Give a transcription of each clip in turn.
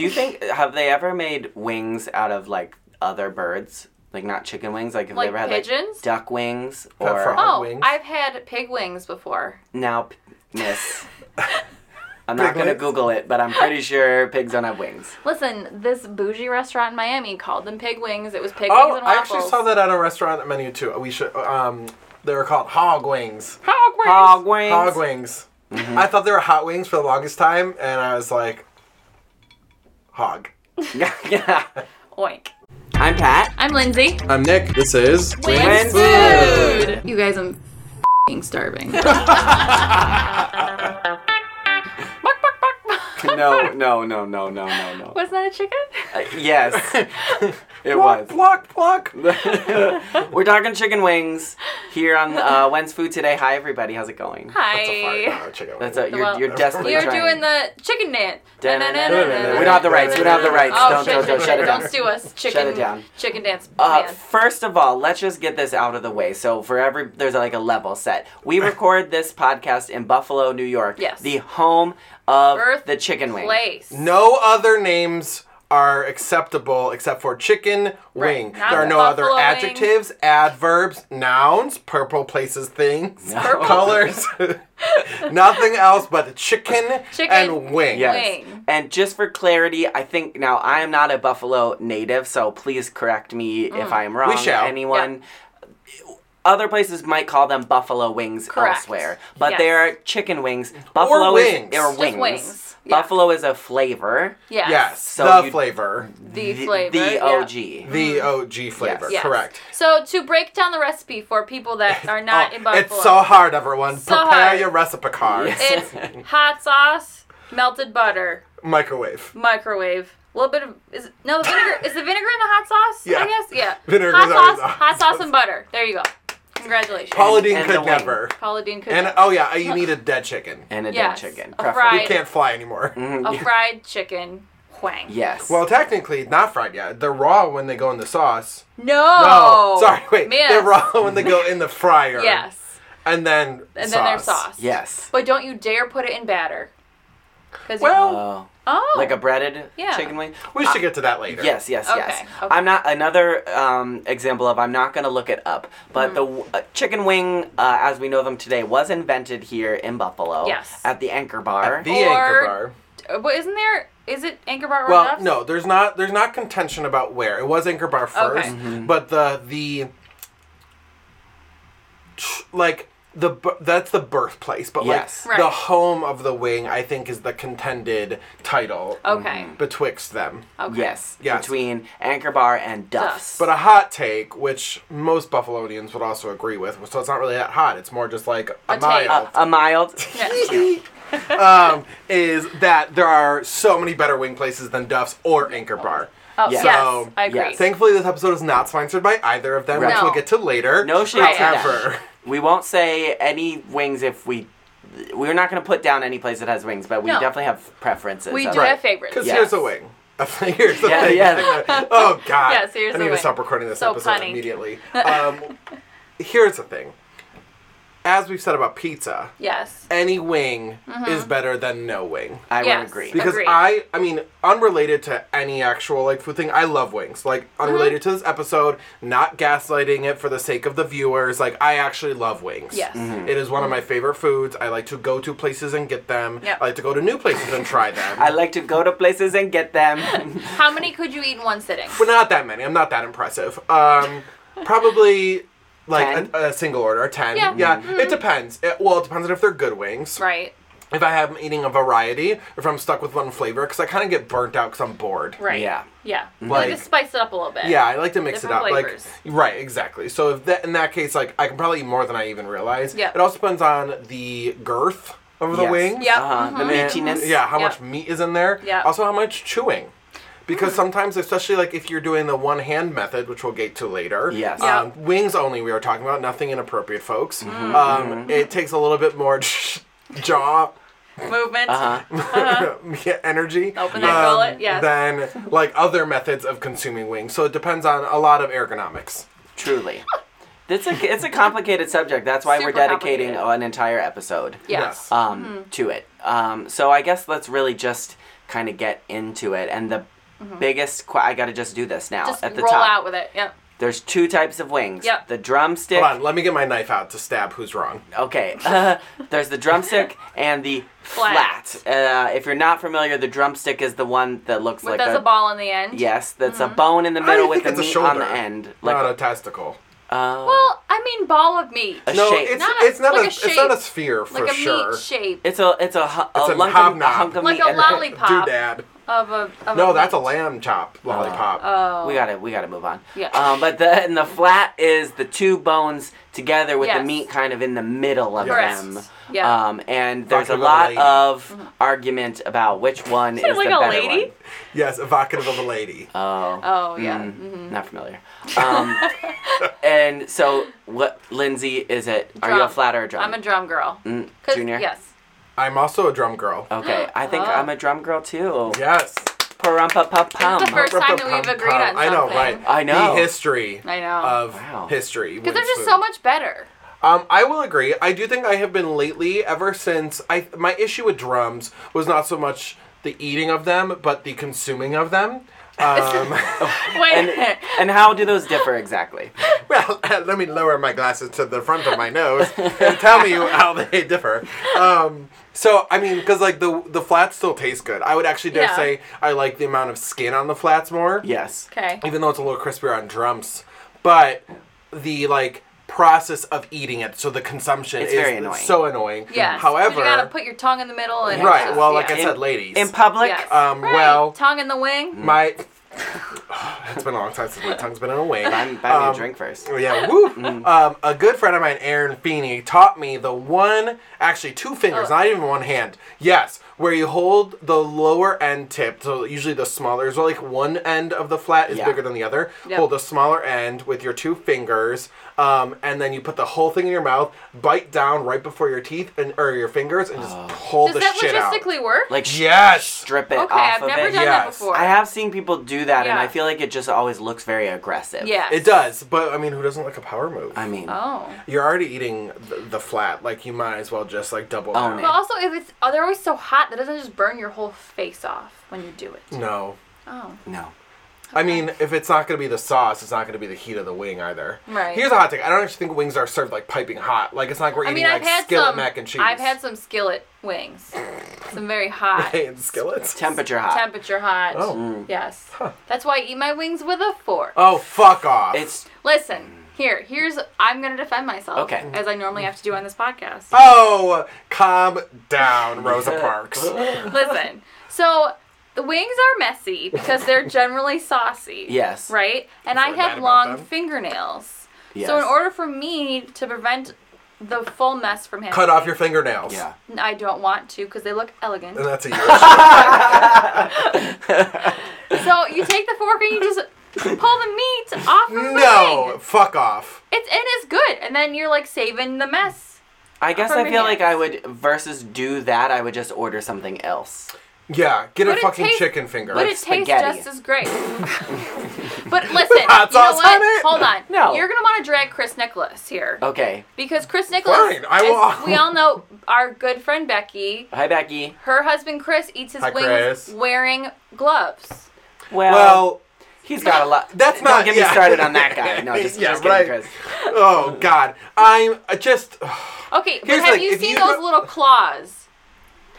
Do you think have they ever made wings out of like other birds? Like not chicken wings? Like have Like they ever had pigeons? like duck wings That or frog? Oh, wings? I've had pig wings before. now p- miss. I'm not gonna wings? Google it, but I'm pretty sure pigs don't have wings. Listen, this bougie restaurant in Miami called them pig wings. It was pig Oh, wings and I actually saw that on a restaurant menu too. We should. Um, they were called hog wings. Hog wings. Hog wings. Hog wings. Mm-hmm. I thought they were hot wings for the longest time, and I was like, hog. yeah. Oink. I'm Pat. I'm Lindsay. I'm Nick. This is Wings Food. You guys, I'm f***ing starving. No, no, no, no, no, no, no. Wasn't that a chicken? Uh, yes, it Pluck, was. pluck, pluck. We're talking chicken wings here on uh, When's Food Today. Hi, everybody. How's it going? Hi. That's a fart. No, chicken That's a, you're, Well, you're desperately You're trying. doing the chicken dance. We don't have the rights. We don't have the rights. Oh, don't, shit, don't, don't shit, shut it down. Don't sue us. Chicken, it down. Chicken dance. Uh, first of all, let's just get this out of the way. So for every, there's like a level set. We record this podcast in Buffalo, New York. Yes. The home of Birth the chicken wing. Place. No other names are acceptable except for chicken wing. Not there are no buffalo other wing. adjectives, adverbs, nouns, purple places, things, Purple. colors. Nothing else but chicken, Chicken and wing. Yes. Wing. And just for clarity, I think now I am not a Buffalo native, so please correct me Mm. if I am wrong. shall. Anyone. Other places might call them buffalo wings Correct. elsewhere, but Yes. they are chicken wings. Buffalo wings. is or Just wings. wings. Yeah. Buffalo is a flavor. Yes. Yes, So the you- flavor. The flavor. The mm-hmm. yeah. OG. The OG flavor. Yes. Yes. Correct. So to break down the recipe for people that are not Oh, in Buffalo, it's so hard, everyone. So Prepare hard. your recipe cards. Yes. it's hot sauce, melted butter, Microwave. microwave, a little bit of is no the vinegar is the vinegar in the hot sauce? Yeah. I guess yeah. Vinegar hot is always sauce, the hot hot sauce sauce. and butter. There you go. Congratulations. Paula Deen and could the wing. never. Paula Deen could. And oh yeah, you need a dead chicken. And a Yes. dead chicken. A preferably. fried- You can't fly anymore. Mm-hmm. a fried chicken whang. Yes. Well, technically, not fried yet. They're raw when they go in the sauce. No. No, sorry, wait. Miss. They're raw when they go in the fryer. Yes. And then And sauce. then there's sauce. yes. But don't you dare put it in batter. Cause Well, you, Oh, like a breaded Yeah. chicken wing. We should get to that later. Yes, yes, yes. Okay, okay. I'm not another um, example of I'm not going to look it up, but the uh, chicken wing, uh, as we know them today, was invented here in Buffalo. Yes. At the Anchor Bar. At The Or- anchor bar. Uh, but isn't there? Is it Anchor Bar Well, Duff's? no, there's not. There's not contention about where it was Anchor Bar first, Okay. Mm-hmm. but the the like the that's the birthplace, but Yes. like the home of the wing, I think, is the contended title Okay. betwixt them. Okay. Yes. Yes. Between Anchor Bar and Duff's. Duff's. But a hot take, which most Buffalonians would also agree with, so it's not really that hot. It's more just like a, A mild. a mild. Um, is that there are so many better wing places than Duff's or Anchor Bar. Oh, Yes. yes. I agree. Thankfully, this episode is not sponsored by either of them, which Right. we'll get to later. No shade Right. to. However, We won't say any wings if we. We're not going to put down any place that has wings, but we No. definitely have preferences. We of- do have favorites. Because Yes. here's a wing. here's the Yeah, thing. yeah. oh God. Yes, here's I the need wing. to stop recording this So episode punny. immediately. Um, here's the thing. As we've said about pizza, Yes. any wing Mm-hmm. is better than no wing. I Yes. would agree. Because Agreed. I, I mean, unrelated to any actual like food thing, I love wings. Like Mm-hmm. unrelated to this episode, not gaslighting it for the sake of the viewers. Like I actually love wings. Yes. Mm-hmm. It is one of my favorite foods. I like to go to places and get them. Yep. I like to go to new places and try them. I like to go to places and get them. How many could you eat in one sitting? Well, not that many. I'm not that impressive. Um, probably like Ten? a, a single order, ten. Yeah. Mm-hmm. It depends. It, well, it depends on if they're good wings. Right. If I am eating a variety, if I'm stuck with one flavor, because I kind of get burnt out because I'm bored. Right. Yeah. Yeah. You Like- like to spice it up a little bit. Yeah, I like to mix Different it up. flavors. Like right, exactly. So if that in that case, like I can probably eat more than I even realize. Yeah. It also depends on the girth of the Yes. wings. Yep. Uh-huh. The mhm. meatiness. Yeah, how Yep. much meat is in there. Yeah. Also, how much chewing. Because sometimes, especially like if you're doing the one hand method, which we'll get to later. Yes. Yeah. Um, wings only, we were talking about, nothing inappropriate, folks. Mm-hmm. Um, it takes a little bit more jaw Movement. Uh-huh. energy. Open that um, gullet, yes. Than like other methods of consuming wings. So it depends on a lot of ergonomics. Truly. It's a, it's a complicated subject. That's why we're dedicating an entire episode Yes. um, to it. Um, so I guess let's really just kind of get into it. And the biggest, qu- I got to just do this now Mm-hmm. Just at the roll top. out with it. Yep. There's two types of wings. Yep. The drumstick. Hold on, let me get my knife out to stab who's wrong. Okay. there's the drumstick and the Flat. flat. Uh, if you're not familiar, the drumstick is the one that looks With like there's a, ball in the end. Yes, that's Mm-hmm. a bone in the middle with the it's a meat on the end. Like not a testicle. uh, Well, I mean, ball of meat. No, shape. it's Not a- it's not like a, a it's not a sphere for like a sure. meat shape. It's a it's a, hu- a, It's a lunk of, a hunk of Like meat. a lollipop. Doodad. Of a. Of No, a that's a lamb chop lollipop. Oh. We gotta we gotta move on. Yeah. Um, but the and the flat is the two bones together with the Yes. meat kind of in the middle of Correct. them. Yeah. Um, and there's a Talking about a lot lady. of argument about which one is Sounds like the a better lady? one. yes, evocative of a lady. Oh. Oh yeah. Mm, hmm Not familiar. Um, and so, what, Lindsay, is it? Are you a Drum. flat or a drum? I'm a drum girl. Mm, 'Cause- junior? Yes. I'm also a drum girl. Okay, I think Oh. I'm a drum girl too. Yes. Parumpa-pa-pum. This is the first time that we've agreed on I know, something. right? I know. The history I know. of Wow. history. Because they're just food. so much better. Um, I will agree. I do think I have been lately, ever since I my issue with drums was not so much the eating of them, but the consuming of them. Um, Wait. And, and how do those differ exactly? well, let me lower my glasses to the front of my nose and tell me how they differ. Um, so I mean, because like the the flats still taste good. I would actually dare Yeah. say I like the amount of skin on the flats more. Yes. okay. even though it's a little crispier on drums. But the like process of eating it, so the consumption It's is very annoying. so annoying. Yeah. However, you gotta put your tongue in the middle and right. it's just- well, like yeah. I said, ladies. In public? Yes. Um, Right. well- tongue in the wing. my it's been a long time since my tongue's been in a wing. I'm buy me Um, a drink first. Oh, Yeah, woo. Um, a good friend of mine, Aaron Feeney, taught me the one, actually two fingers, Oh. not even one hand. Yes, where you hold the lower end tip, so usually the smaller, so like one end of the flat is Yeah. bigger than the other. Yep. Hold the smaller end with your two fingers, um, and then you put the whole thing in your mouth, bite down right before your teeth and or your fingers, and just pull Does the that shit out. Does that logistically work? Like sh- Yes. strip it okay, off I've of never it. done that Yes. before. I have seen people do that, and Yeah. I feel like it just always looks very aggressive. Yes. It does, but I mean, who doesn't like a power move? I mean, Oh. You're already eating the, the flat, like you might as well just like double Own down. it. But also, if it's oh, they're always so hot, that doesn't just burn your whole face off when you do it. No. Oh. no. I mean, if it's not going to be the sauce, it's not going to be the heat of the wing either. Right. Here's a hot take. I don't actually think wings are served like piping hot. Like it's not like we're I eating mean, like I've had skillet some. mac and cheese. I've had some skillet wings. some very hot. and skillets. Temperature hot. Temperature hot. Oh. Mm. Yes. That's why I eat my wings with a fork. Oh fuck off! It's Listen, here, here's. I'm gonna defend myself. Okay. As I normally have to do on this podcast. oh, calm down, Rosa Parks. Listen. So the wings are messy because they're generally saucy. yes. Right? And I Feel have long them. fingernails. Yes. So in order for me to prevent the full mess from happening, Cut off your fingernails. Yeah. I don't want to because they look elegant. And that's a you. so you take the fork and you just pull the meat off of the no, fuck off. It's and it's good, and then you're like saving the mess. I guess I feel like I would versus do that. I would just order something else. Yeah, get But a fucking tastes- chicken finger. But Like it tastes just as great. but listen, Hot you know what? on it? Hold on. No. You're gonna want to drag Chris Nicholas here Okay. because Chris Nicholas, Fine, I as will- we all know, our good friend Becky, Hi, Becky. her husband Chris eats his Hi, wings Chris. wearing gloves. Well, well, he's got a lot. That's Don't not- get yeah. me started on that guy. No, just, Yeah, just but kidding, I- Chris. oh god, I'm I just. Okay, but have thing, you seen you those go- little claws?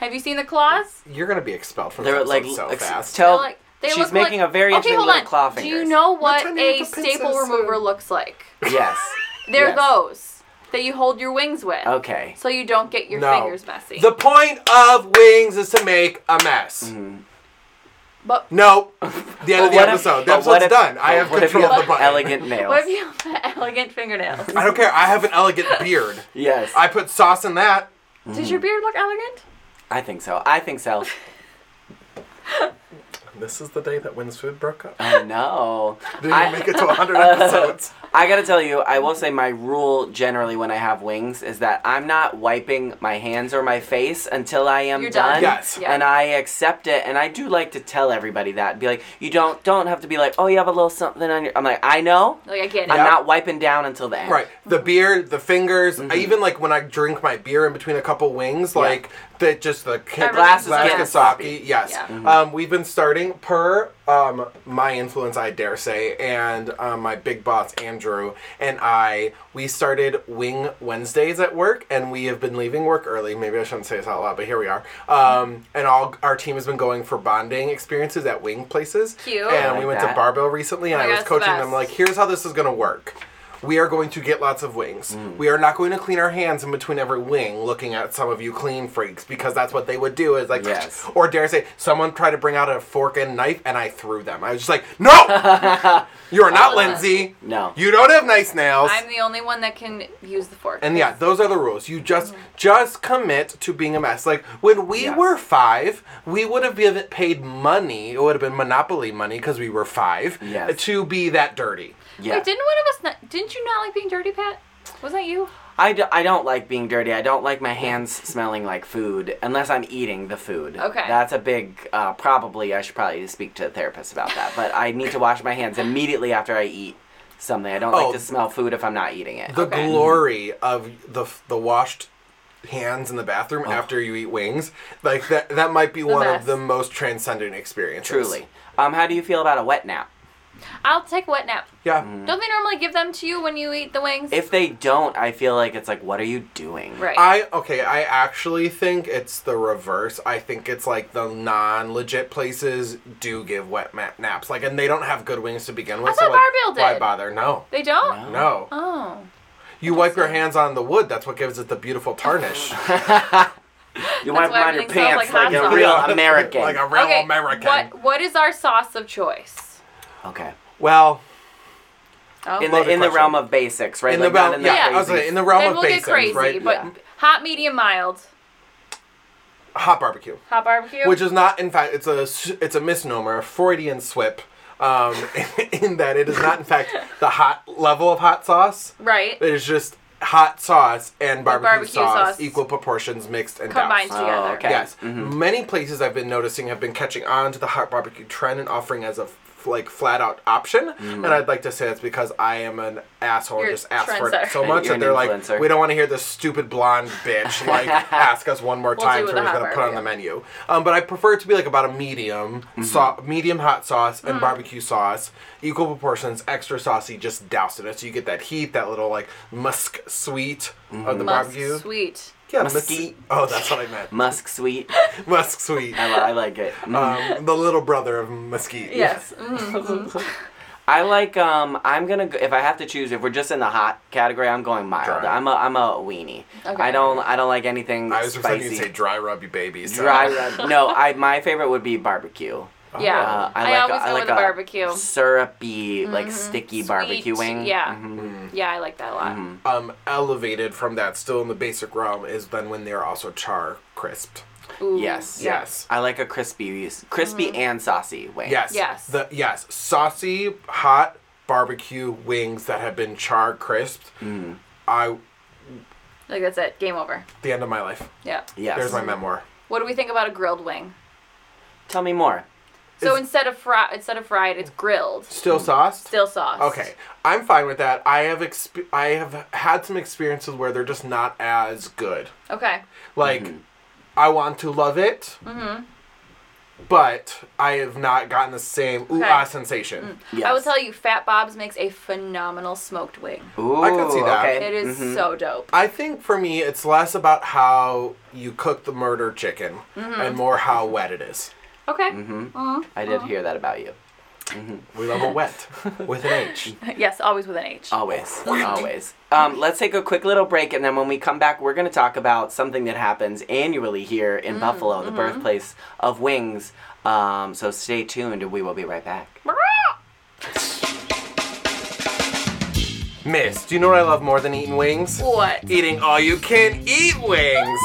Have you seen the claws? You're gonna be expelled from They're this like so ex- fast. tell. They're like- they she's look making like- a very okay, interesting hold little on. claw Do you know what Pretend a staple princess, remover looks like? Yes. They're Yes. those that you hold your wings with. Okay. So you don't get your No. fingers messy. The point of wings is to make a mess. Mm-hmm. but no, The end of the what if- episode. the but what episode's if- done. I have what if control you of the have button. Elegant nails. what if you have elegant fingernails? I don't care. I have an elegant beard. Yes. I put sauce in that. Does your beard look elegant? I think so. I think so. This is the day that Wins Food broke up. I know. Didn't I- make it to 100 episodes. I gotta tell you, I will say my rule generally when I have wings is that I'm not wiping my hands or my face until I am You're done. done. Yes. Yeah. And I accept it, and I do like to tell everybody that. Be like, you don't don't have to be like, oh, you have a little something on your. I'm like, I know. Like I get it. I'm Yeah. not wiping down until the end. Right. The beer, the fingers. Mm-hmm. I even like when I drink my beer in between a couple wings, like the just the ki- Everything's glass good. Kasaki. Yes. Yeah. Mm-hmm. Um, we've been starting per um, my influence, I dare say, and um, my big boss Andrew and I. We started Wing Wednesdays at work, and we have been leaving work early. Maybe I shouldn't say this out loud, but here we are. Um, and all our team has been going for bonding experiences at wing places. Cute. And I we went that. to Bar-Bill recently, and Oh I was God, the coaching them like, here's how this is going to work. We are going to get lots of wings. Mm. We are not going to clean our hands in between every wing, looking at some of you clean freaks, because that's what they would do. Is like, Yes. or dare I say, someone tried to bring out a fork and knife, and I threw them. I was just like, no, you are not Uh, Lindsay. No. You don't have nice nails. I'm the only one that can use the fork. And yeah, those are the rules. You just Mm-hmm. just commit to being a mess. Like when we Yes. were five, we would have been paid money. It would have been monopoly money because we were five. Yes. To be that dirty. Yeah. Wait, didn't one of us not? Didn't you not like being dirty, Pat? Was that you? I, do, I don't like being dirty. I don't like my hands smelling like food unless I'm eating the food. Okay. That's a big, uh, probably, I should probably speak to a therapist about that. But I need to wash my hands immediately after I eat something. I don't Oh. like to smell food if I'm not eating it. The Okay. glory of the the washed hands in the bathroom Oh. after you eat wings, like that that might be one best. of the most transcendent experiences. Truly. Um, how do you feel about a wet nap? I'll take wet nap. Yeah. Mm. Don't they normally give them to you when you eat the wings? If they don't, I feel like it's like, what are you doing? right. I okay. I actually think it's the reverse. I think it's like the non-legit places do give wet ma- naps, like, and they don't have good wings to begin with. I thought like, Bar-Bill Why bother? No, they don't. no. Oh. You wipe your hands on the wood. That's what gives it the beautiful tarnish. You wipe them on your pants like like, a real American. like a real okay. American. What What is our sauce of choice? Okay. Well, Oh. In the in the question. realm of basics, right? in Like, the not realm, in the yeah, I was crazy- like, in the realm then of we'll basics, crazy, right? but Yeah. hot, medium, mild. Hot barbecue. Hot barbecue. which is not in fact it's a s- it's a misnomer a freudian slip um, in that it is not in fact the hot level of hot sauce right. it is just hot sauce and barbecue, barbecue sauce, sauce. equal proportions mixed and Combined doused. together. Oh, okay. yes Mhm. many places i've been noticing have been catching on to the hot barbecue trend and offering as a f- like flat out option Mm. and i'd like to say that's because i am an asshole and You're just ask for it so much You're that they're an like we don't want to hear this stupid blonde bitch like ask us one more We'll time so we're the gonna put on the menu um, but i prefer it to be like about a medium Mm-hmm. sau- medium hot sauce Mm. and barbecue sauce equal proportions extra saucy just doused in it so you get that heat that little like musk sweet of the Musk barbecue sweet. Yeah Musky. mus- oh that's what i meant Musk sweet. musk sweet I, li- I like it. Mm. um, the little brother of mesquite Yes. Mhm. I like um I'm gonna go, if I have to choose if we're just in the hot category I'm going mild. Dry. I'm a I'm a weenie. Okay. I don't I don't like anything i was expecting you spicy. to say dry rubby baby so. Dry rub. No, I my favorite would be barbecue. Yeah. Uh, I, I like always a, I go like with a barbecue. syrupy like Mhm. sticky Sweet, barbecue wing. yeah. Mhm. Yeah, I like that a lot. Mhm. um, elevated from that, still in the basic realm, is then when they're also char crisped. Ooh, Yes. Yes. I like a crispy crispy and saucy wing. Yes. Yes. The yes, saucy hot barbecue wings that have been char crisped. Mm. I Like that's it. Game over. the end of my life. Yeah. Yes. There's my memoir. What do we think about a grilled wing? Tell me more. So Is- instead of fry, instead of fried, it's grilled. Still sauced. Still sauce. Okay, I'm fine with that. I have exp- I have had some experiences where they're just not as good. Okay. Like, Mhm. I want to love it, Mm-hmm. but I have not gotten the same ooh Okay. ah sensation. Yes. I will tell you, Fat Bob's makes a phenomenal smoked wing. Ooh, I can see that. Okay. It is Mhm. so dope. I think for me, it's less about how you cook the murder chicken Mm-hmm. and more how wet it is. Okay. Mhm. Mhm. I did hear that about you. We love a wet with an H. Yes, always with an H. Always, always. Um, let's take a quick little break, and then when we come back, we're going to talk about something that happens annually here in Buffalo, the birthplace of wings. Um, so stay tuned, and we will be right back. Miss, do you know what I love more than eating wings? What? Eating all you can eat wings.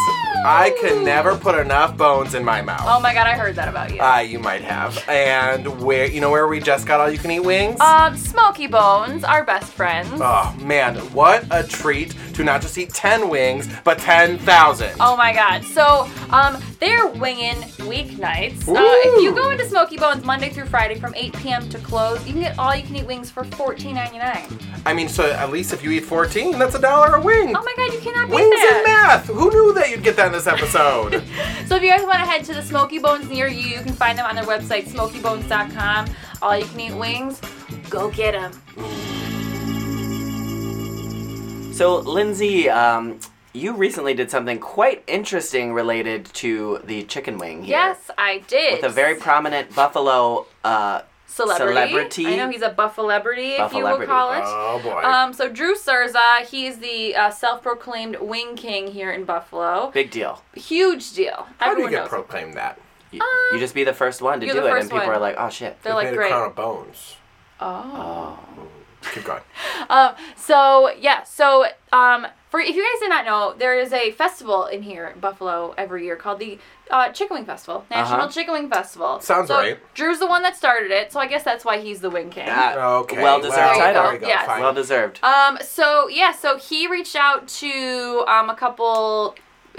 I can never put enough bones in my mouth. Oh my god, I heard that about you. Uh, you might have. And where you know where we just got all you can eat wings? um, Smokey Bones, our best friends. oh man, what a treat to not just eat 10 wings, but 10,000. Oh my god. So, um, they're winging weeknights. Uh, if you go into Smokey Bones Monday through Friday from 8 p.m. to close, you can get all you can eat wings for $14.99. I mean, so at least if you eat 14, that's a dollar a wing. Oh my god, you cannot beat Wings that. and math. Who knew that you'd get that in this episode? So if you guys want to head to the Smokey Bones near you, you can find them on their website, smokeybones.com. All you can eat wings, go get them. So, Lindsay, um, you recently did something quite interesting related to the chicken wing here. Yes, I did. With a very prominent Buffalo. Uh, celebrity. celebrity. I know he's a buffalebrity, if you will call it. oh boy. Um, so Drew Cerza, he's the uh, self-proclaimed wing king here in Buffalo. big deal. Huge deal. How do you get proclaimed that? You, you just be the first one to do it, and people one. are like, "Oh shit!" They're They like made great. a crown of bones. Oh. Keep going. Um, so yeah, so um, for if you guys did not know, there is a festival in here in Buffalo every year called the uh, Chicken Wing Festival, National Uh-huh. Chicken Wing Festival. Sounds so right. Drew's the one that started it, so I guess that's why he's the wing king. Ah, Okay. Well deserved well, title. There we go. Yes. Well deserved. Um, so yeah, so he reached out to um, a couple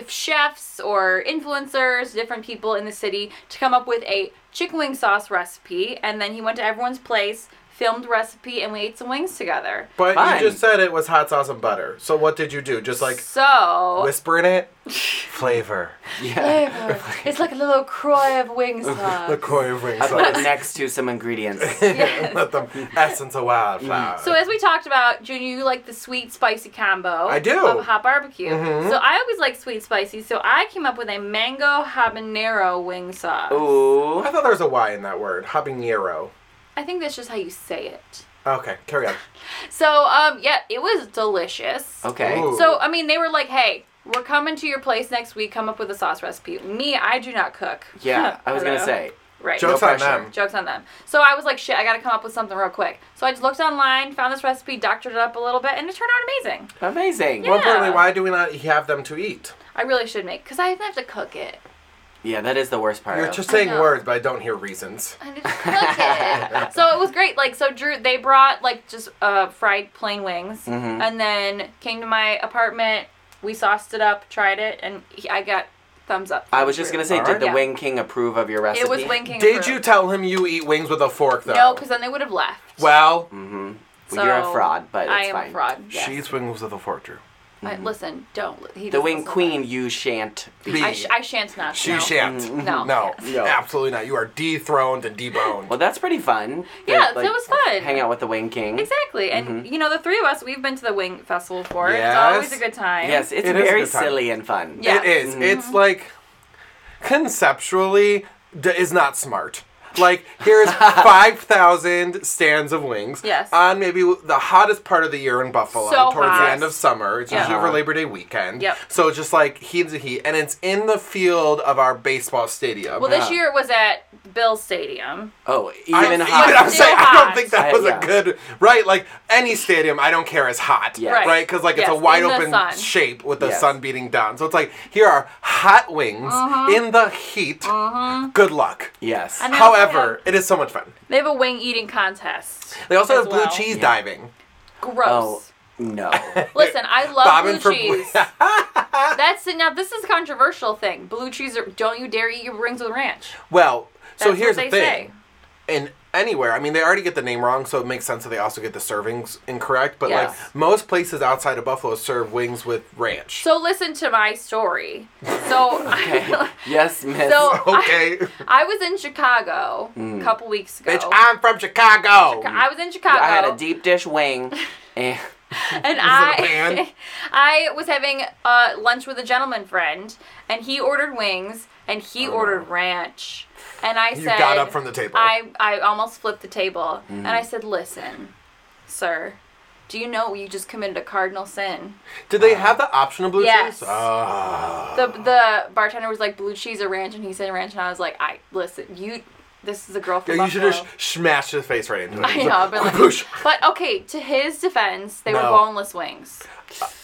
chefs or influencers, different people in the city to come up with a chicken wing sauce recipe, and then he went to everyone's place, filmed recipe, and we ate some wings together. but Fine. you just said it was hot sauce and butter. So what did you do? Just like so whisper in it? Flavor. Yeah. flavor. it's like a little croy of wing sauce. The koi of wing I put it sauce. next to some ingredients. Yes. Let them essence of wildflower. So as we talked about, Junior, you like the sweet spicy combo. I do. Of hot barbecue. Mhm. So I always like sweet spicy. So I came up with a mango habanero wing sauce. Ooh. I thought there was a Y in that word. Habanero. I think that's just how you say it. Okay, carry on. So um yeah, it was delicious. Okay. Ooh. So I mean, they were like, "Hey, we're coming to your place next week. Come up with a sauce recipe." Me, I do not cook. Yeah, I was gonna say. Right. Jokes No on pressure. them. Jokes on them. So I was like, shit, I gotta come up with something real quick. So I just looked online, found this recipe, doctored it up a little bit, and it turned out amazing. Amazing. Yeah. More importantly, why do we not have them to eat? I really should make, because I didn't have to cook it. Yeah, that is the worst part. You're of- just saying words, but I don't hear reasons. I didn't cook it. so it was great. Like, so Drew, they brought like just uh, fried plain wings, Mhm. and then came to my apartment. We sauced it up, tried it, and he, I got thumbs up. I was just gonna say, Alright. did the Yeah. Wing King approve of your recipe? It was Wing King. Did approved. you tell him you eat wings with a fork, though? No, because then they would have left. Well, Mm-hmm. So, you're a fraud, but it's I am fine. a fraud. Yes. she eats wings with a fork, Drew. I, listen, don't. He The doesn't Wing listen Queen, you shan't be. Be- I, sh- I shan't not. She no. shan't. No. No, No. absolutely not. You are dethroned and deboned. Well, that's pretty fun. Yeah, Like, was fun. Hang out with the Wing King. Exactly, and Mm-hmm. you know the three of us, we've been to the Wing Festival before. It's always a good time. Yes, it's It is a very silly and fun. Yeah. It is. Mm-hmm. It's like conceptually d- is not smart. Like here's five thousand stands of wings. Yes. On maybe the hottest part of the year in Buffalo, So towards hot. the end of summer. It's Yeah. usually over Labor Day weekend. Yep. So it's just like heat the heat, and it's in the field of our baseball stadium. Well, this Yeah. year it was at Bill's Stadium. Oh, I, even even hot. I'm Still saying I don't think that I- was yeah. a good right. Like any stadium, I don't care is hot, Yes. Right. right? Because like it's a wide in open sun. shape with the Yes. sun beating down. So it's like here are hot wings Uh-huh. in the heat. Good luck. Yes. And they also However, it is so much fun. They have a wing eating contest. They also have blue well. cheese Yeah. diving. Gross. Oh no. Listen, I love Bobbing blue for cheese. That's now. This is a controversial thing. Blue cheese. Are, don't you dare eat your wings with ranch. well, so here's what the they thing. In anywhere, I mean, they already get the name wrong, so it makes sense that they also get the servings incorrect. But Yes. like most places outside of Buffalo serve wings with ranch. So listen to my story. So, Okay. yes, Miss. so okay, I, I was in Chicago Mm. a couple weeks ago. bitch, I'm from Chicago. I was in Chicago. I had a deep dish wing, and and it a I, pan? I was having uh, lunch with a gentleman friend, and he ordered wings, and he Oh, ordered no. ranch, and I You said, got up from the table. I I almost flipped the table, and Mm-hmm. I said, "Listen, sir, do you know you just committed a cardinal sin?" Did they have the option of blue Yes. cheese? Ah. The the bartender was like, "Blue cheese or ranch," and he said ranch, and I was like, "I listen, you." This is a girl from Yeah, you should have Buffalo. sh- smashed his face right into it. I know, I've like, but okay. To his defense, they were No. boneless wings.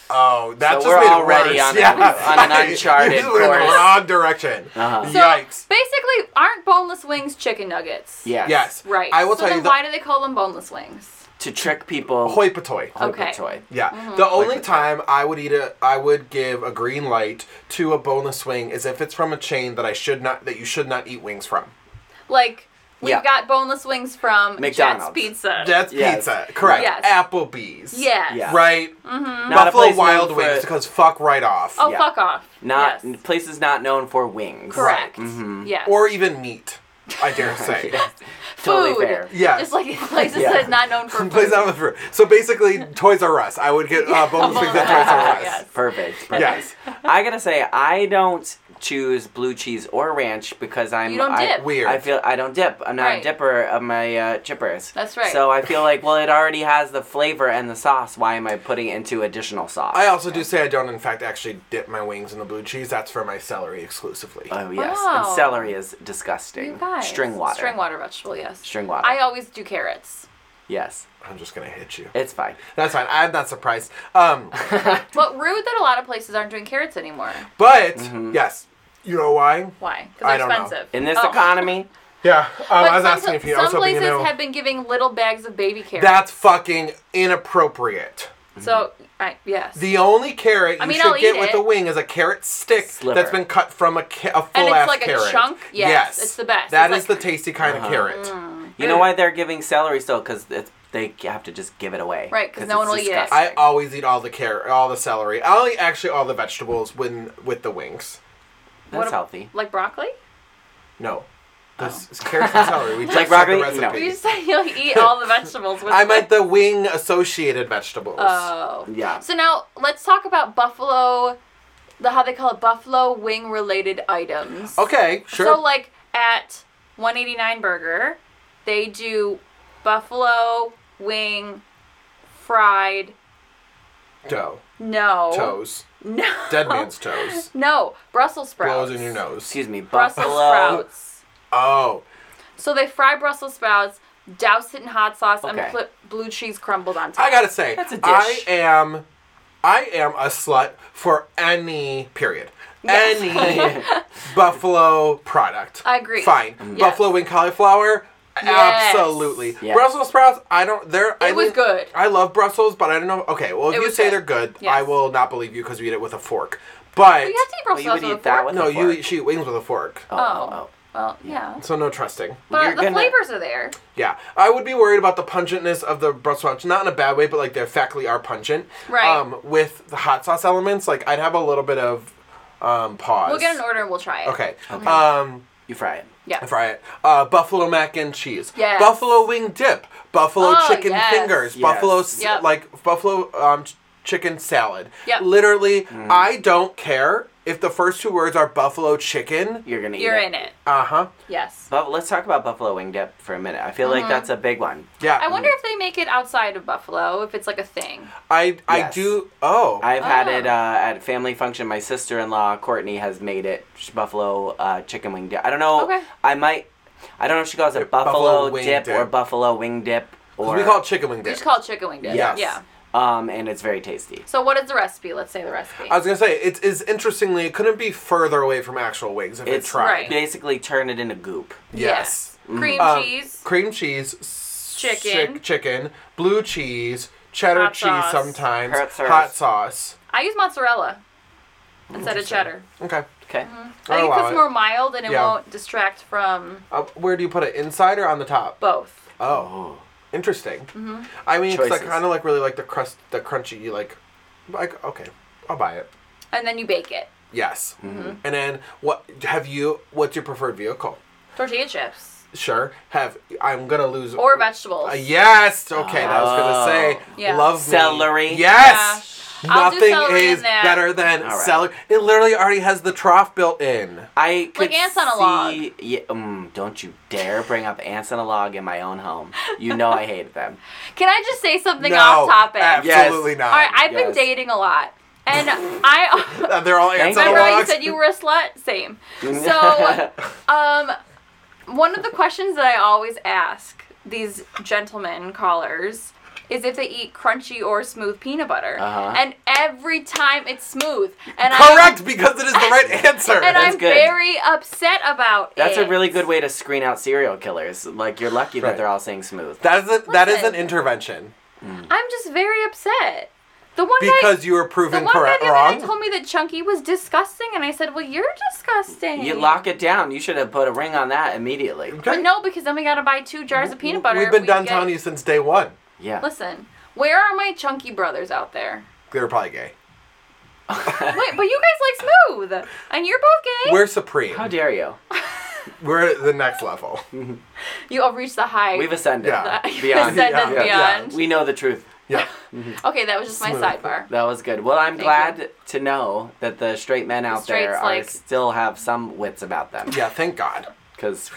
Oh, that So just we're made it already worse. on a- yeah. on an uncharted You just in the course. wrong direction. Uh-huh. So Yikes. basically, aren't boneless wings chicken nuggets? Yes. Yes. Right. I will so tell then you. The, why do they call them boneless wings? To trick people. hoi potoy. Hoi Okay. potoy. Yeah. Mm-hmm. The only potato. time I would eat a, I would give a green light to a boneless wing is if it's from a chain that I should not, that you should not eat wings from. Like we've Yeah. got boneless wings from McDonald's. Jets Pizza. That's Yes. pizza. Correct. Yes. Applebee's. yes. Yeah. Right. Mm-hmm. Not a Buffalo place known Wild Wings because fuck right off. Oh Yeah. fuck off. Not yes. places not known for wings. correct. Mhm. Yes. Or even meat. I dare say. Yes. Totally food. fair. Yes. Just like places Yeah. that's not known for places food. out with fruit. So basically, Toys R Us. I would get uh, boneless wings at Toys R Us. Yes. Perfect. perfect. Yes. I gotta say, I don't choose blue cheese or ranch because I'm. You don't I. Weird. I feel I don't dip. I'm not Right. a dipper of my uh, chippers. That's right. So I feel like, well, it already has the flavor and the sauce. Why am I putting it into additional sauce? I also do say I don't, in fact, actually dip my wings in the blue cheese. That's for my celery exclusively. Oh yes, Oh. and celery is disgusting. You guys. String water. String water vegetable. Yes. String water. I always do carrots. yes, I'm just gonna hit you. it's fine. That's fine. I'm not surprised. Um, But rude that a lot of places aren't doing carrots anymore. but Mm-hmm. yes, you know why? Why? Because they're don't know. expensive. In this Oh. economy, Yeah, um, I was some, asking if you. I was some hoping you places know. have been giving little bags of baby carrots. That's fucking inappropriate. so. I, yes. The only carrot you I mean, should I'll get with it. a wing is a carrot stick Sliver. that's been cut from a, ca- a full ass carrot. And it's like a chunk? Yes, it's the best. That It's is like- the tasty kind Uh-huh. of carrot. you know why they're giving celery still? Because they have to just give it away. Right, because no one will eat it. I always eat all the carrot, all the celery. I'll eat actually all the vegetables when with the wings. That's What healthy. like broccoli? No, oh. this is carrots and celery. We just Like said the broccoli? No. recipe. You said you'll eat all the vegetables with I meant the wing associated vegetables. Oh. Yeah. So now let's talk about buffalo, the how they call it buffalo wing related items. okay, sure. So like at 189 Burger, they do buffalo wing fried. Dough, No. toes, No. dead man's toes, No, Brussels sprouts. blows in your nose. Excuse me, Brussels buffalo. sprouts. Oh, So they fry Brussels sprouts, douse it in hot sauce, Okay. and put blue cheese crumbled on top. I gotta say, That's a dish. I am, I am a slut for any period, Yes. any buffalo product. I agree. Fine, Yes. buffalo wing cauliflower. Yes. Absolutely. Yes. Brussels sprouts, I don't. They're. I It was mean, good. I love Brussels, but I don't know. Okay, well, if It you say good. they're good, Yes. I will not believe you because we eat it with a fork. But You have to eat Well, Brussels you would with eat a that fork. with no, a you fork. eat, she eat wings with a fork. Oh, Oh. oh, Well, yeah. So no trusting. But You're the gonna- flavors are there. Yeah, I would be worried about the pungentness of the Brussels sprouts, not in a bad way, but like their faculty are pungent. Right. Um, with the hot sauce elements, like I'd have a little bit of um pause. We'll get an order and we'll try it. Okay. Okay. Um, You fry it. Yeah. fry it. Uh, buffalo mac and cheese. Yes. Buffalo wing dip. Buffalo Oh, chicken yes. fingers. Yes. Buffalo Yep. like buffalo um chicken salad. Yep. Literally, Mm. I don't care if the first two words are buffalo chicken. You're gonna eat You're it. in it. Uh huh. Yes. But let's talk about buffalo wing dip for a minute. I feel Mm-hmm. like that's a big one. Yeah. I wonder if they make it outside of Buffalo, if it's like a thing. I I Yes. do. Oh. I've had Oh. it uh, at family function. My sister-in-law Courtney has made it sh- buffalo uh, chicken wing dip. I don't know. Okay. I might. I don't know if she calls it Buffalo buffalo, wing dip, or dip. buffalo wing dip or we call it chicken wing We dip. just call it chicken wing dip. Yes. Yeah. Um, and it's very tasty. So what is the recipe? Let's say the recipe. I was gonna say it is interestingly it couldn't be further away from actual wings if It's it tried. Right. basically turn it into goop. Yes. Cream Um, cheese. cream cheese, Chicken. chick- chicken, blue cheese, cheddar Hot cheese sauce. sometimes, Hot sauce. I use mozzarella instead of cheddar. Okay. Okay. I I'll think it's more mild and it Yeah. won't distract from Uh, where do you put it? Inside or on the top? both. Oh, Oh. Interesting. Mm-hmm. I mean, it's like kind of like really like the crust, the crunchy. Like, like okay, I'll buy it. And then you bake it. Yes. Mm-hmm. And then what have you? What's your preferred vehicle? Tortilla chips. Sure. Have I'm gonna lose. Or vegetables. Uh, yes. Okay. I was gonna say Oh. Yeah. love me. Celery. Yes. I'll do Nothing in is there. better than All right. celery. It literally already has the trough built in. I could Like ants on a log. see- Yeah, um, don't you dare bring up ants on a log in my own home. You know I hate them. Can I just say something no, off topic? absolutely not. All right, I've been dating a lot. And I They're all ants on Thank the you. remember how you logs. said you were a slut? Same. So, um, one of the questions that I always ask these gentlemen callers is if they eat crunchy or smooth peanut butter. Uh-huh. And every time it's smooth. And Correct, I'm, because it is the right answer. and That's I'm good. very upset about That's it. That's a really good way to screen out serial killers. Like you're lucky that they're all saying smooth. that is a, that is an Listen. intervention I'm just very upset. The one guy because you were the proven one guy correct the other wrong. day told me that Chunky was disgusting, and I said, "Well, you're disgusting." You lock it down. You should have put a ring on that immediately. But no, because then we gotta buy two jars of peanut butter. We've been We done get- telling you since day one. Yeah. Listen, where are my chunky brothers out there? They were probably gay. Wait, but you guys like smooth, and you're both gay. We're supreme. How dare you? We're at the next level. you all reached the high. We've ascended. Yeah. the, Beyond. ascended Yeah, yeah, beyond. We know the truth. Yeah. Okay, that was just my sidebar. That was good. Well, I'm Thank glad to know that the straight men out there are like- still have some wits about them. Yeah, thank God. Because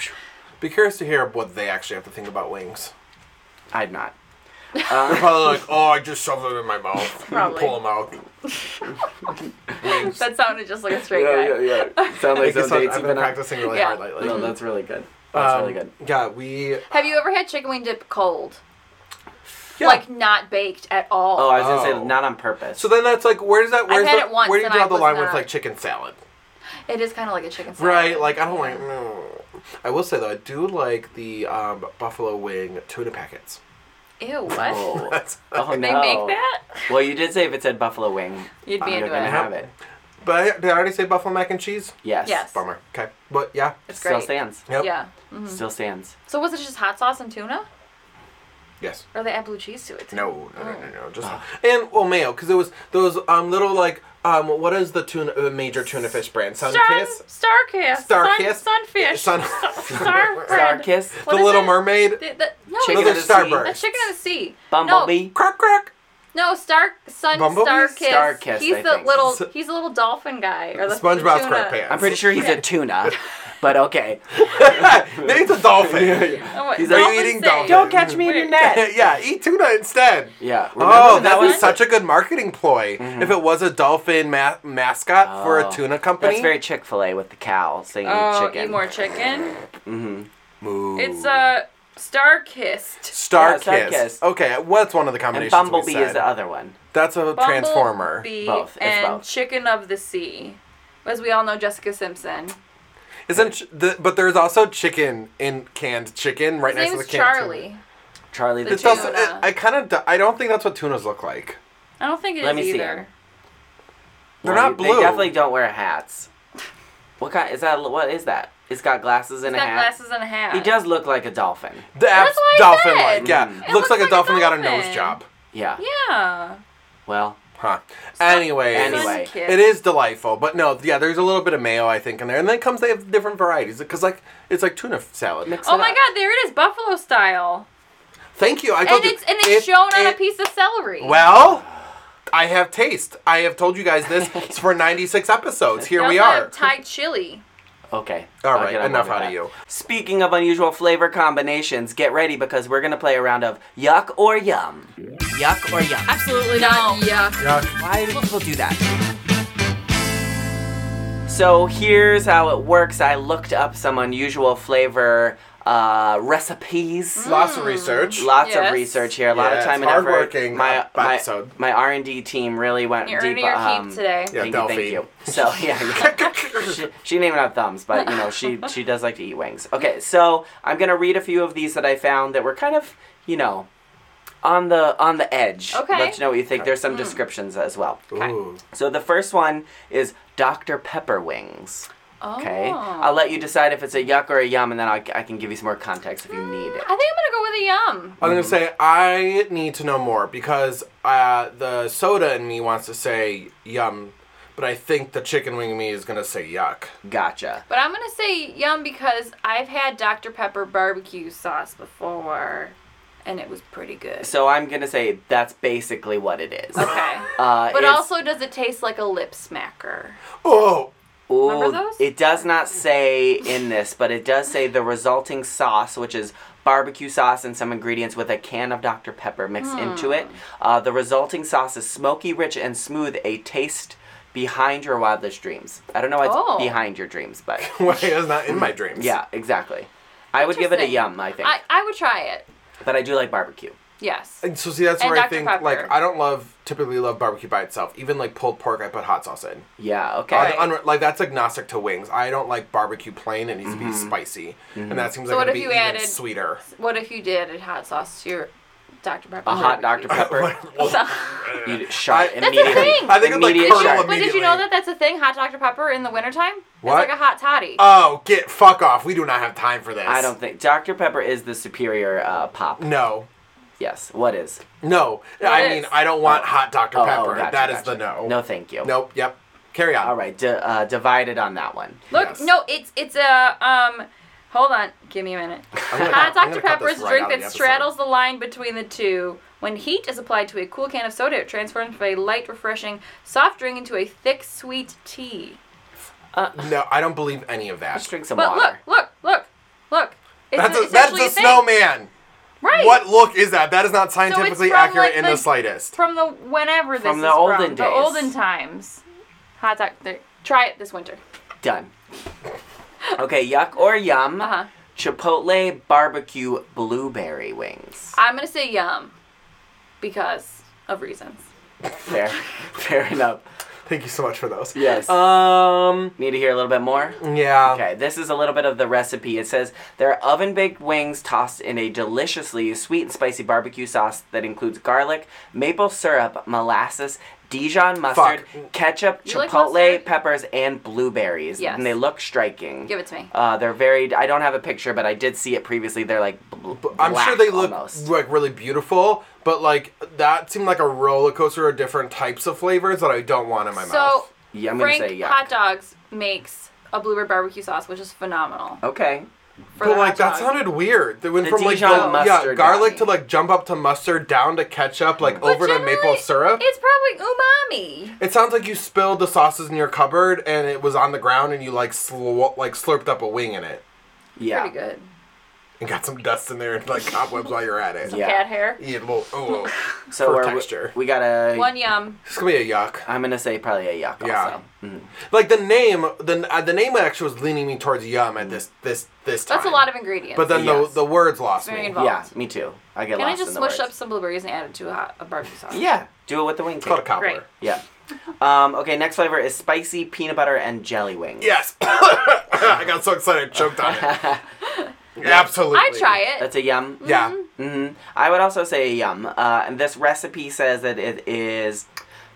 Be curious to hear what they actually have to think about wings. I'd not. They're Uh, probably like, oh, I just shoved them in my mouth. Probably. Pull them out. That sounded just like a straight yeah, guy. yeah, yeah. Sound like some so- dates I've been been practicing really Yeah. hard lately. No, that's really good. That's Um, really good. Yeah, we. Have you ever had chicken wing dip cold? Yeah. Like not baked at all. Oh, I was gonna Oh. say not on purpose. so then that's like, where does that? Where's had the, it once where do you draw the was line with not- like chicken salad? it is kind of like a chicken salad. Right, like I don't like. mm. I will say though, I do like the um, buffalo wing tuna packets. Ew, what? Oh, oh no. They make that? Well, you did say if it said buffalo wing, You'd be you're into gonna it. have it. But I, did I already say buffalo mac and cheese? Yes. Yes. Bummer. Okay, but yeah. It's Still stands. Yep. Yeah. mhm. Still stands. So was it just hot sauce and tuna? Yes. Or they add blue cheese to it? too? No, no, no, no, no. Just and well, mayo because it was those um little like um what is the tuna uh, major tuna fish brand? Star, Sunkiss. Starkiss. Starkiss? Sun, sunfish. Sun- Star, Star kiss. The Little it? Mermaid. The, the, no, Chicken No, of they're the sea. Starburst. that's chicken of the sea. Bumblebee. Crack crack. No, Star Sun Bumblebee? Starkiss. Starkiss, He's I the think. little. He's a little dolphin guy or the SpongeBob the tuna. SquarePants. I'm pretty sure he's a tuna, but okay. Maybe it's a dolphin. Oh, what, He's Are you eating say- dolphin? Don't catch me in your Wait. net. yeah, eat tuna instead. Yeah. Oh, remember that was was such a good marketing ploy. If it was a dolphin ma- mascot for a Oh. tuna company, That's very Chick Fil A with the cow saying Oh, chicken. eat more chicken. Mm-hmm. Moo. It's uh, Star Kissed. Star Yeah, Star Kiss. Kiss. Okay, what's one of the And combinations? Bumblebee we said? is the other one. That's a transformer. Bumblebee Both, it's and both. Chicken of the Sea. As we all know, Jessica Simpson. Isn't ch- the, but there's also chicken in canned chicken right His next to is the canned Charlie. Charlie The the It does. tuna. It, I kind of. I don't think that's what tunas look like. I don't think it is Let me see either. him. They're Well, not They blue. definitely don't wear hats. What kind is that? What is that? It's got glasses and He's a got hat. glasses and a hat. He does look like a dolphin. The That's abs- what I dolphin said. like. Yeah, Mm. It looks looks like, like a a dolphin that got a dolphin. nose job. Yeah. Yeah. Well, Huh. Anyway, Anyway. Sun it is delightful, but no, yeah, there's a little bit of mayo I think in there, and then it comes they have different varieties because like it's like tuna salad. mix Oh it my up. God! There it is, buffalo style, Thank you. I told and you. it's and it's It- shown on a it- piece of celery. Well, I have taste. I have told you guys this for 96 episodes. Here They we also are. Thai chili. Okay. All I'll right, get on enough out of you. Speaking of unusual flavor combinations, get ready because we're gonna play a round of yuck or yum. Yuck or yum. Absolutely not. Yuck. Yuck. Why do people do that? So here's how it works. I looked up some unusual flavor uh, recipes. Lots of research. Lots Yes. of research here. A lot of time and effort. hardworking, My my my R and D team really went You're deep. earning your keep um, today. Yeah, thank you, thank you. So yeah, yeah. she, she didn't even have thumbs, but you know she she does like to eat wings. Okay, so I'm gonna read a few of these that I found that were kind of you know on the on the edge. Okay. Let you know what you think. There's some descriptions as well. Okay. Ooh. So the first one is Dr Pepper wings. Okay, Oh. I'll let you decide if it's a yuck or a yum, and then I'll, I can give you some more context if you need it. I think I'm gonna go with a yum. I'm gonna say I need to know more because uh, the soda in me wants to say yum, but I think the chicken wing in me is gonna say yuck. Gotcha. But I'm gonna say yum because I've had Dr Pepper barbecue sauce before, and it was pretty good. So I'm gonna say that's basically what it is. Okay. Uh, But it's- also, does it taste like a lip smacker? Oh, Ooh, Remember those? It does not say in this, but it does say the resulting sauce, which is barbecue sauce and some ingredients with a can of Dr. Pepper mixed into it. Uh, the resulting sauce is smoky, rich, and smooth, a taste behind your wildest dreams. I don't know why it's Oh. behind your dreams, but why is not in my dreams? yeah, exactly. I would give it a yum, I think. I, I would try it. but I do like barbecue. Yes. And so see, that's And where I Dr. think Pepper. like I don't love typically love barbecue by itself. Even like pulled pork, I put hot sauce in. Yeah. Okay. Right. Un- like that's agnostic to wings. I don't like barbecue plain. It needs to be Mm-hmm. spicy, and that seems So like what it'd if be you even added- sweeter. What if you did a hot sauce to your Dr. Pepper? A hot Dr. Pepper. So- You shot I- That's a immediately. thing. I think it's like immediate curdle shot. but did you immediately. know that that's a thing? Hot Dr. Pepper in the wintertime? What? It's like a hot toddy. Oh, get fuck off! We do not have time for this. I don't think Dr. Pepper is the superior uh, pop. No, Yes. What is? no. What I is? mean, I don't want hot Dr Oh, oh, Pepper. gotcha, that is gotcha. the no. No, thank you. Nope. Yep. Carry on. All right. D- uh, divided on that one. Look, Yes. no, it's it's a um. Hold on, give me a minute. Gonna Hot cut- Dr. gonna Pepper is a drink out of that the straddles the line between the two. When heat is applied to a cool can of soda, it transforms from a light, refreshing soft drink into a thick, sweet tea. No, I don't believe any of that. Let's drink some But water. look, look, look, look. It's That's a, a, it's that's actually a a thing. snowman. Right. What look is that? That is not scientifically from, accurate like, in the, the- slightest. From the whenever this From the is olden from. days. The olden times. Hot dog. there- Try it this winter. Done. Okay. Yuck or yum. Uh huh. Chipotle barbecue blueberry wings. I'm gonna say yum, because of reasons. Fair. Fair enough. Thank you so much for those. Yes. Um. Need to hear a little bit more? Yeah. Okay, this is a little bit of the recipe. It says there are oven baked wings tossed in a deliciously sweet and spicy barbecue sauce that includes garlic, maple syrup, molasses, Dijon mustard, Fuck. ketchup, You like chipotle mustard? peppers, and blueberries. Yes. And they look striking. Give it to me. Uh, they're very. I don't have a picture, but I did see it previously. They're like. Bl- I'm black sure they look almost. like really beautiful, but like that seemed like a roller coaster of different types of flavors that I don't want in my So mouth. Yeah, I'm gonna say yuck. Hot Dogs makes a blueberry barbecue sauce, which is phenomenal. Okay. For But the like that dog. sounded weird. They went The from like Dijon the, yeah mustard garlic got to me. like jump up to mustard, down to ketchup, like But over to maple generally, syrup. It's probably umami. It sounds like you spilled the sauces in your cupboard and it was on the ground and you like sl- like slurped up a wing in it Yeah. Pretty good. And got some dust in there and like cobwebs while you're at it. Yeah. Cat hair. Yeah, a little, oh, So For we're, texture. we got a. One yum. it's gonna be a yuck. I'm gonna say probably a yuck. Yeah. Also. Mhm. Like the name, the uh, the name actually was leaning me towards yum at this this this time. That's a lot of ingredients. But then Yes. the the words lost Very me. involved. Yeah, me too. I get Can I lost just in the smush words. up some blueberries and add it to a, hot, a barbecue sauce? Yeah, do it with the wing It's called a cake. cobbler. Great. Yeah. Um, okay, next flavor is spicy peanut butter and jelly wings. Yes. I got so excited, I choked on it. Absolutely. I'd try it. That's a yum. Yeah. hmm I would also say a yum. Uh, and this recipe says that it is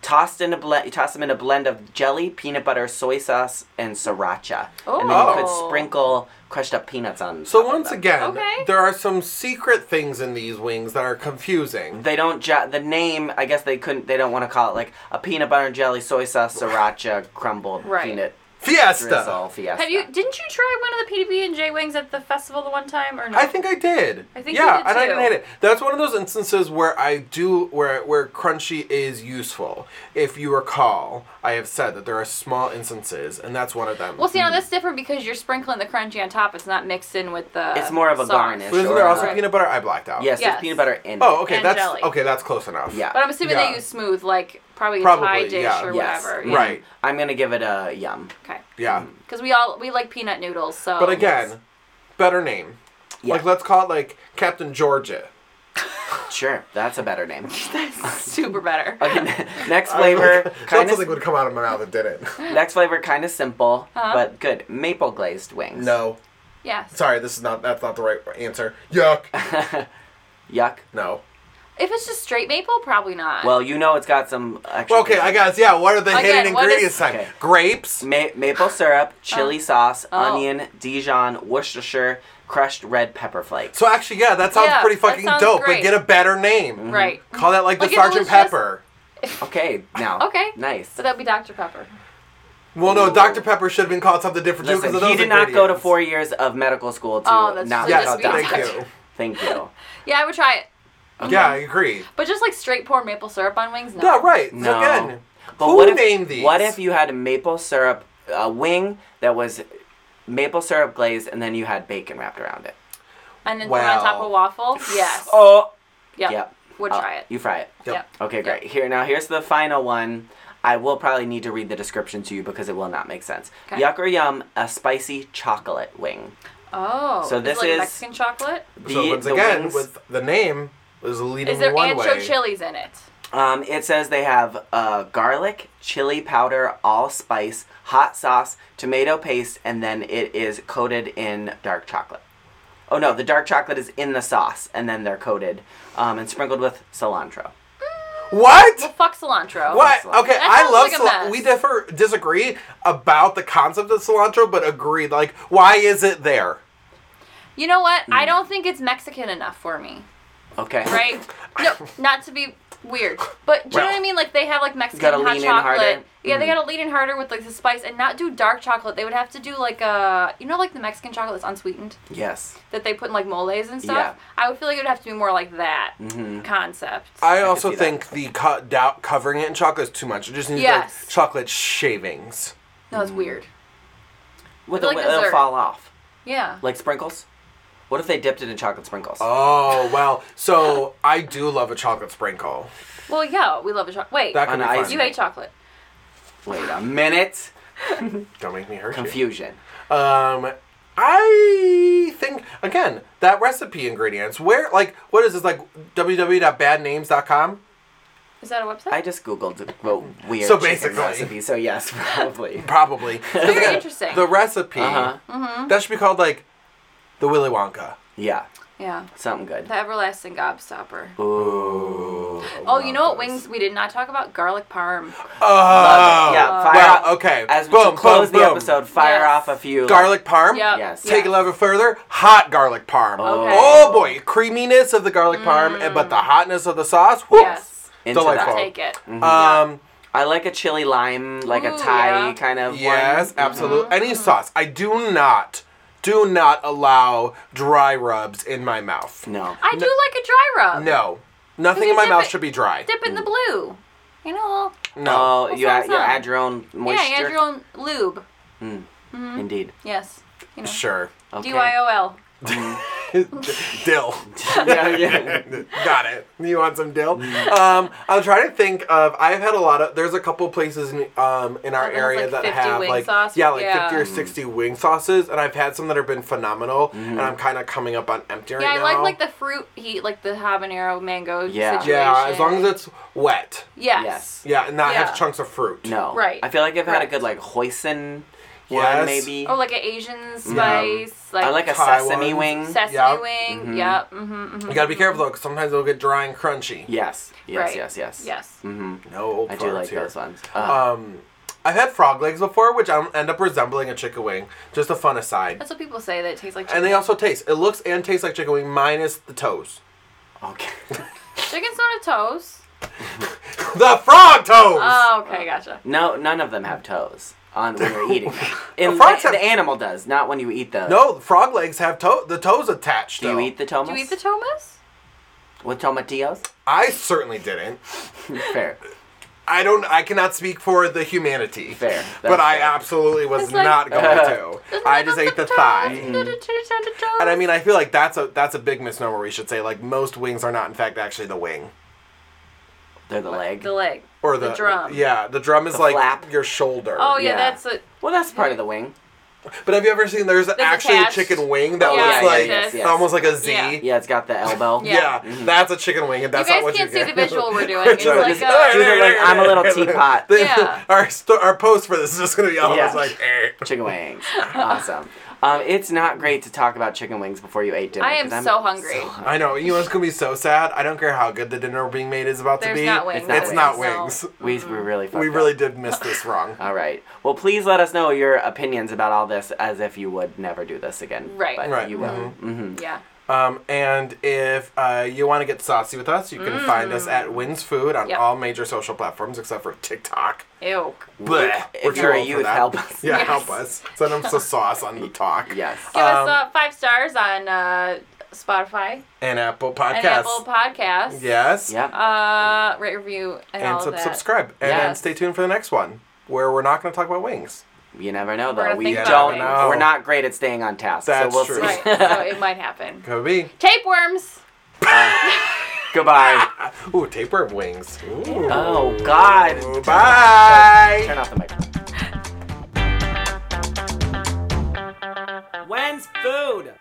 tossed in a blend. Toss them in a blend of jelly, peanut butter, soy sauce, and sriracha. And then you could Oh. sprinkle crushed up peanuts on. So top of once them. again, Okay. there are some secret things in these wings that are confusing. They don't ju- the name. I guess they couldn't. They don't want to call it like a peanut butter and jelly soy sauce sriracha crumbled Right. peanut Fiesta. drizzle fiesta. Have you? Didn't you try one of the PB and J wings at the festival the one time or no? I think I did. I think you yeah, did and I didn't hate it. That's one of those instances where I do where where crunchy is useful. If you recall, I have said that there are small instances, and that's one of them. Well, see, now hmm. that's different because you're sprinkling the crunchy on top. It's not mixed in with the. It's more of a sauce. garnish. But isn't there also Right. peanut butter? I blacked out. Yes, Yes. there's peanut butter in. Oh, okay. And that's jelly. okay. That's close enough. Yeah. But I'm assuming Yeah. they use smooth, like probably a Probably, Thai dish yeah. or Yes. whatever. Mhm. Right. I'm gonna give it a yum. Okay. Yeah. Because we all we like peanut noodles, so. But again, better name. Yeah. Like let's call it like Captain Georgia. Sure, that's a better name. that's super better. Okay, next flavor, That's kind something of. would come out of my mouth. It didn't. Next flavor, kind of simple, Uh-huh. but good. Maple glazed wings. No. Yes. Sorry, this is not. That's not the right answer. Yuck. Yuck. No. If it's just straight maple, probably not. Well, you know it's got some extra. Well, okay, I guess. Yeah. What are the Again, hidden what ingredients? is- Okay. Grapes. Ma- maple syrup, uh, chili sauce, Oh. onion, Dijon, Worcestershire, crushed red pepper flakes. So actually, yeah, that sounds Yeah, pretty that fucking sounds dope. great. But get a better name. Mm-hmm. right. Call that like the Like if it Sergeant just- Pepper. Okay, now. Okay. Nice. So that'd be Dr Pepper. Well, no, Dr Pepper should have been called something different too Listen, because of he did not go to ingredients. four years of medical school to Oh, that's not true. be Yes, called Just thank Dr. you. Thank you. Yeah, I would try it. Yeah, I agree. But just like straight pour maple syrup on wings, no. Yeah, right. No. Again, But who what if, named these? What if you had a maple syrup, a wing that was maple syrup glazed, and then you had bacon wrapped around it? And then put it on top of waffle. Yes. Oh, Yep. yep. Would Uh, try it. You fry it. Yep. Yep. Okay, great. Here now, here's the final one. I will probably need to read the description to you because it will not make sense. Okay. Yuck or yum, a spicy chocolate wing. Oh. So this is it this like is- Mexican chocolate. The, so once the again, wings- with the name, is leading Is there one ancho way. chilies in it? Um, it says they have uh, garlic, chili powder, allspice, hot sauce, tomato paste, and then it is coated in dark chocolate. Oh no, the dark chocolate is in the sauce, and then they're coated um, and sprinkled with cilantro. What? Well, fuck cilantro. What? cilantro. Okay, That I love like cilantro. We differ, disagree about the concept of cilantro, but agree. Like, why is it there? You know what? Hmm. I don't think it's Mexican enough for me. Okay. Right? no, not to be weird, but do you know Well. what I mean? Like they have like Mexican Gotta hot lean in chocolate. harder. Yeah, they Mhm. gotta lean in harder with like the spice and not do dark chocolate. They would have to do like a you know like the Mexican chocolate that's unsweetened Yes. that they put in like moles and stuff. Yeah. I would feel like it would have to be more like that Mm-hmm. concept. I could also see that. think the cut doubt covering it in chocolate is too much. It just needs Yes. like chocolate shavings. no, it's weird. With Like a, it'll dessert. fall off Yeah. like sprinkles. What if they dipped it in chocolate sprinkles? Oh well, so I do love a chocolate sprinkle. Well, yeah, we love a chocolate. Wait, That could On be ice. fun. you hate chocolate. Wait a minute. Don't make me hurt you. Confusion. Um, I think again that recipe ingredients. Where like what is this like www.badnames.com? Is that a website? I just googled well, weird So chicken basically- recipe, so yes, probably. Probably. Very again, interesting. The recipe Uh-huh. mm-hmm. that should be called like the Willy Wonka. Yeah, Yeah. something good. The everlasting gobstopper. Ooh. Oh, you know what wings we did not talk about? Garlic parm. Oh, Yeah, fire Well, off- okay. As boom, to close boom, the boom. episode, fire Yes. off a few Garlic parm. Yep. Yes. Take it a yes. level further. Hot garlic parm. Okay. Oh boy, creaminess of the garlic parm, but the hotness of the sauce. whoo, Mm. Yes. into Delightful. that. Take it. Um. I like a chili lime, like a Thai yeah. kind of Yes, one. absolutely. Any sauce. I do not, do not allow dry rubs in my mouth. No. I do like a dry rub. No, nothing in my mouth it- should be dry. Dip in the blue. You know, No. Oh, you add, you add your own moisture. yeah, you add your own lube. Hmm. Mm-hmm. Indeed. Yes. You know. Sure. Okay. D Y O L. dill. yeah, yeah. Got it. You want some dill? Um, I'm trying to think of. I've had a lot of. There's a couple places in, um, in our area like, that 50 have wing like sauce? yeah, like Yeah. 50 or 60 wing sauces, and I've had some that have been phenomenal. And I'm kind of coming up on empty right Yeah, I now. like like the fruit heat, like the habanero mango Yeah. situation. Yeah, as long as it's wet. Yes. Yes. Yeah, and not Yeah. have chunks of fruit. No. Right. I feel like I've had a Correct. good like hoisin Yes. one maybe. Or like an Asian spice. Like, I like a Thai sesame ones. wing. sesame Yep. wing. Yep. Mm-hmm, mm-hmm. You gotta be careful though, because sometimes they'll get dry and crunchy. yes. Yes. Right. Yes. Yes. Yes. hmm No old I do farts like here. those ones. Uh, Um, I've had frog legs before, which I end up resembling a chicken wing. Just a fun aside. That's what people say that it tastes like chicken. And they also taste. It looks and tastes like chicken wing minus the toes. okay. Chicken soda toes. The frog toes. Oh, okay, gotcha. no, none of them have toes on when you're eating them. The In, frogs the, have- the animal does, not when you eat the. no, the frog legs have toe. The toes attached. Do you eat the tomas? Do you eat the tomas? with tomatillos? I certainly didn't. Fair. I don't. I cannot speak for the humanity. Fair. But That's I fair. absolutely was like- not going to. I just ate the thigh. Mm-hmm. And I mean, I feel like that's a that's a big misnomer. We should say like most wings are not in fact actually the wing They're the leg. The leg. or the, The drum. Yeah, the drum is The like flap. your shoulder. Oh yeah, Yeah. that's a. well, that's part of the wing. But have you ever seen there's, actually attached. a chicken wing that Oh, looks yeah, like yes, yes. almost like a Z? Yeah. Yeah, it's got the elbow. Yeah, Yeah. that's a chicken wing, and that's you guys not what can't you see get. the visual we're doing. It's like just- a. These are like, I'm a little teapot. Yeah. Our sto- our post for this is just gonna be all of us Yeah. like. Eh. Chicken wings. awesome. Um, it's not great to talk about chicken wings before you ate dinner. I am 'cause I'm so hungry. I know. You know it's gonna be so sad. I don't care how good the dinner being made is about There's to be. not wings. not It's wings, not no. wings. We, we really fucked We up. really did miss this wrong. All right. Well, please let us know your opinions about all this as if you would never do this again. Right. But Right. you will. Mm-hmm. Yeah. Um, and if uh, you want to get saucy with us, you can find us at When's Food on Mm. Yep. all major social platforms except for TikTok. Ew. Blech. If We're too you're a old for youth, that. help us. Yeah, Yes. help us. Send them some sauce on the talk. Yes. Give Um, us uh, five stars on uh, Spotify And Apple Podcasts. and Apple Podcasts. Yes. Yeah. Uh, rate, review, and, And all sub- of that. subscribe. And then stay tuned for the next one where we're not going to talk about wings. You never know, though. We don't. Know. We're not great at staying on task. That's so we'll true. see. Right. so it might happen. Could be. Tapeworms. Uh, goodbye. Ooh, tapeworm wings. Ooh. Oh God. Ooh, Bye. Turn off the microphone. When's food?